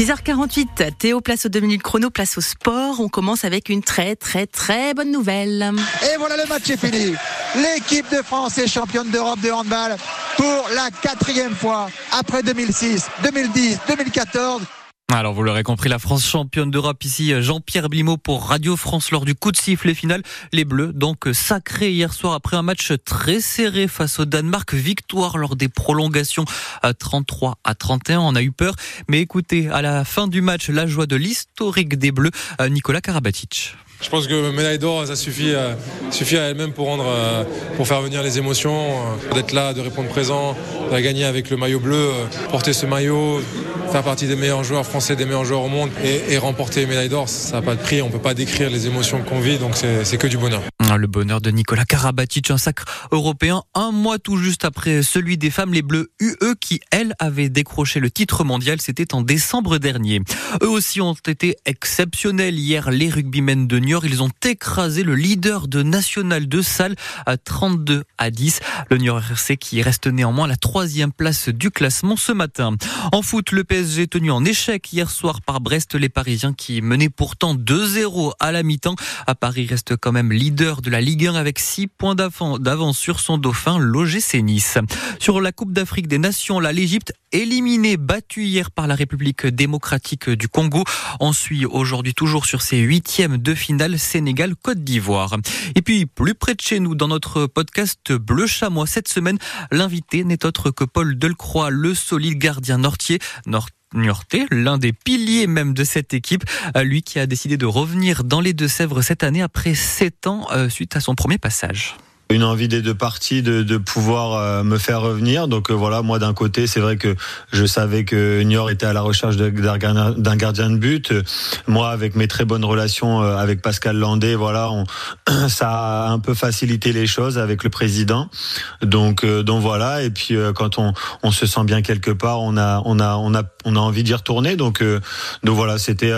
6h48, Théo, place aux deux minutes chrono, place au sport. On commence avec une très très très bonne nouvelle. Et voilà le match est fini. L'équipe de France est championne d'Europe de handball pour la quatrième fois après 2006, 2010, 2014. Alors vous l'aurez compris, la France championne d'Europe ici, Jean-Pierre Blimaud pour Radio France lors du coup de sifflet final. Les Bleus donc sacrés hier soir après un match très serré face au Danemark. Victoire lors des prolongations à 33 à 31. On a eu peur, mais écoutez, à la fin du match, la joie de l'historique des Bleus, Nicolas Karabatic. Je pense que médaille d'or, ça suffit, euh, suffit à elle-même pour euh, pour faire venir les émotions, euh, d'être là, de répondre présent, de gagner avec le maillot bleu, porter ce maillot, faire partie des meilleurs joueurs français, des meilleurs joueurs au monde et, remporter médaille d'or, ça n'a pas de prix. On peut pas décrire les émotions qu'on vit, donc c'est que du bonheur. Le bonheur de Nicolas Karabatic, un sacre européen, un mois tout juste après celui des femmes, les Bleus UE, qui, elles, avaient décroché le titre mondial. C'était en décembre dernier. Eux aussi ont été exceptionnels hier, les rugbymen de Niort. Ils ont écrasé le leader de National de Salle à 32 à 10. Le Niort RC qui reste néanmoins à la troisième place du classement ce matin. En foot, le PSG tenu en échec hier soir par Brest. Les Parisiens qui menaient pourtant 2-0 à la mi-temps. À Paris reste quand même leader de la Ligue 1 avec 6 points d'avance sur son dauphin, l'OGC Nice. Sur la Coupe d'Afrique des Nations, l'Égypte éliminé, battu hier par la République démocratique du Congo. On suit aujourd'hui toujours sur ses huitièmes de finale Sénégal-Côte d'Ivoire. Et puis, plus près de chez nous, dans notre podcast Bleu Chamois, cette semaine, l'invité n'est autre que Paul Delcroix, le solide gardien nortier. Niortais, l'un des piliers même de cette équipe, lui qui a décidé de revenir dans les Deux-Sèvres cette année après sept ans suite à son premier passage une envie des deux parties de, de pouvoir euh, me faire revenir. Donc euh, voilà, moi d'un côté, c'est vrai que je savais que Niort était à la recherche d'un gardien de but. Moi, avec mes très bonnes relations euh, avec Pascal Landé, voilà, on, ça a un peu facilité les choses avec le président. Donc donc voilà. Et puis quand on, on se sent bien quelque part, on a on a on a on a envie d'y retourner. Donc donc voilà, c'était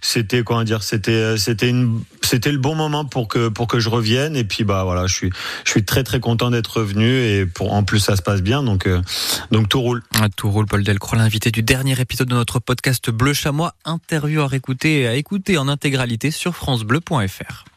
c'était comment dire, c'était c'était une c'était le bon moment pour que pour que je revienne. Et puis bah voilà, je suis je suis très très content d'être revenu et pour en plus ça se passe bien donc euh, donc tout roule. Ah, tout roule Paul Delcroix l'invité du dernier épisode de notre podcast Bleu Chamois interview à réécouter et à écouter en intégralité sur francebleu.fr.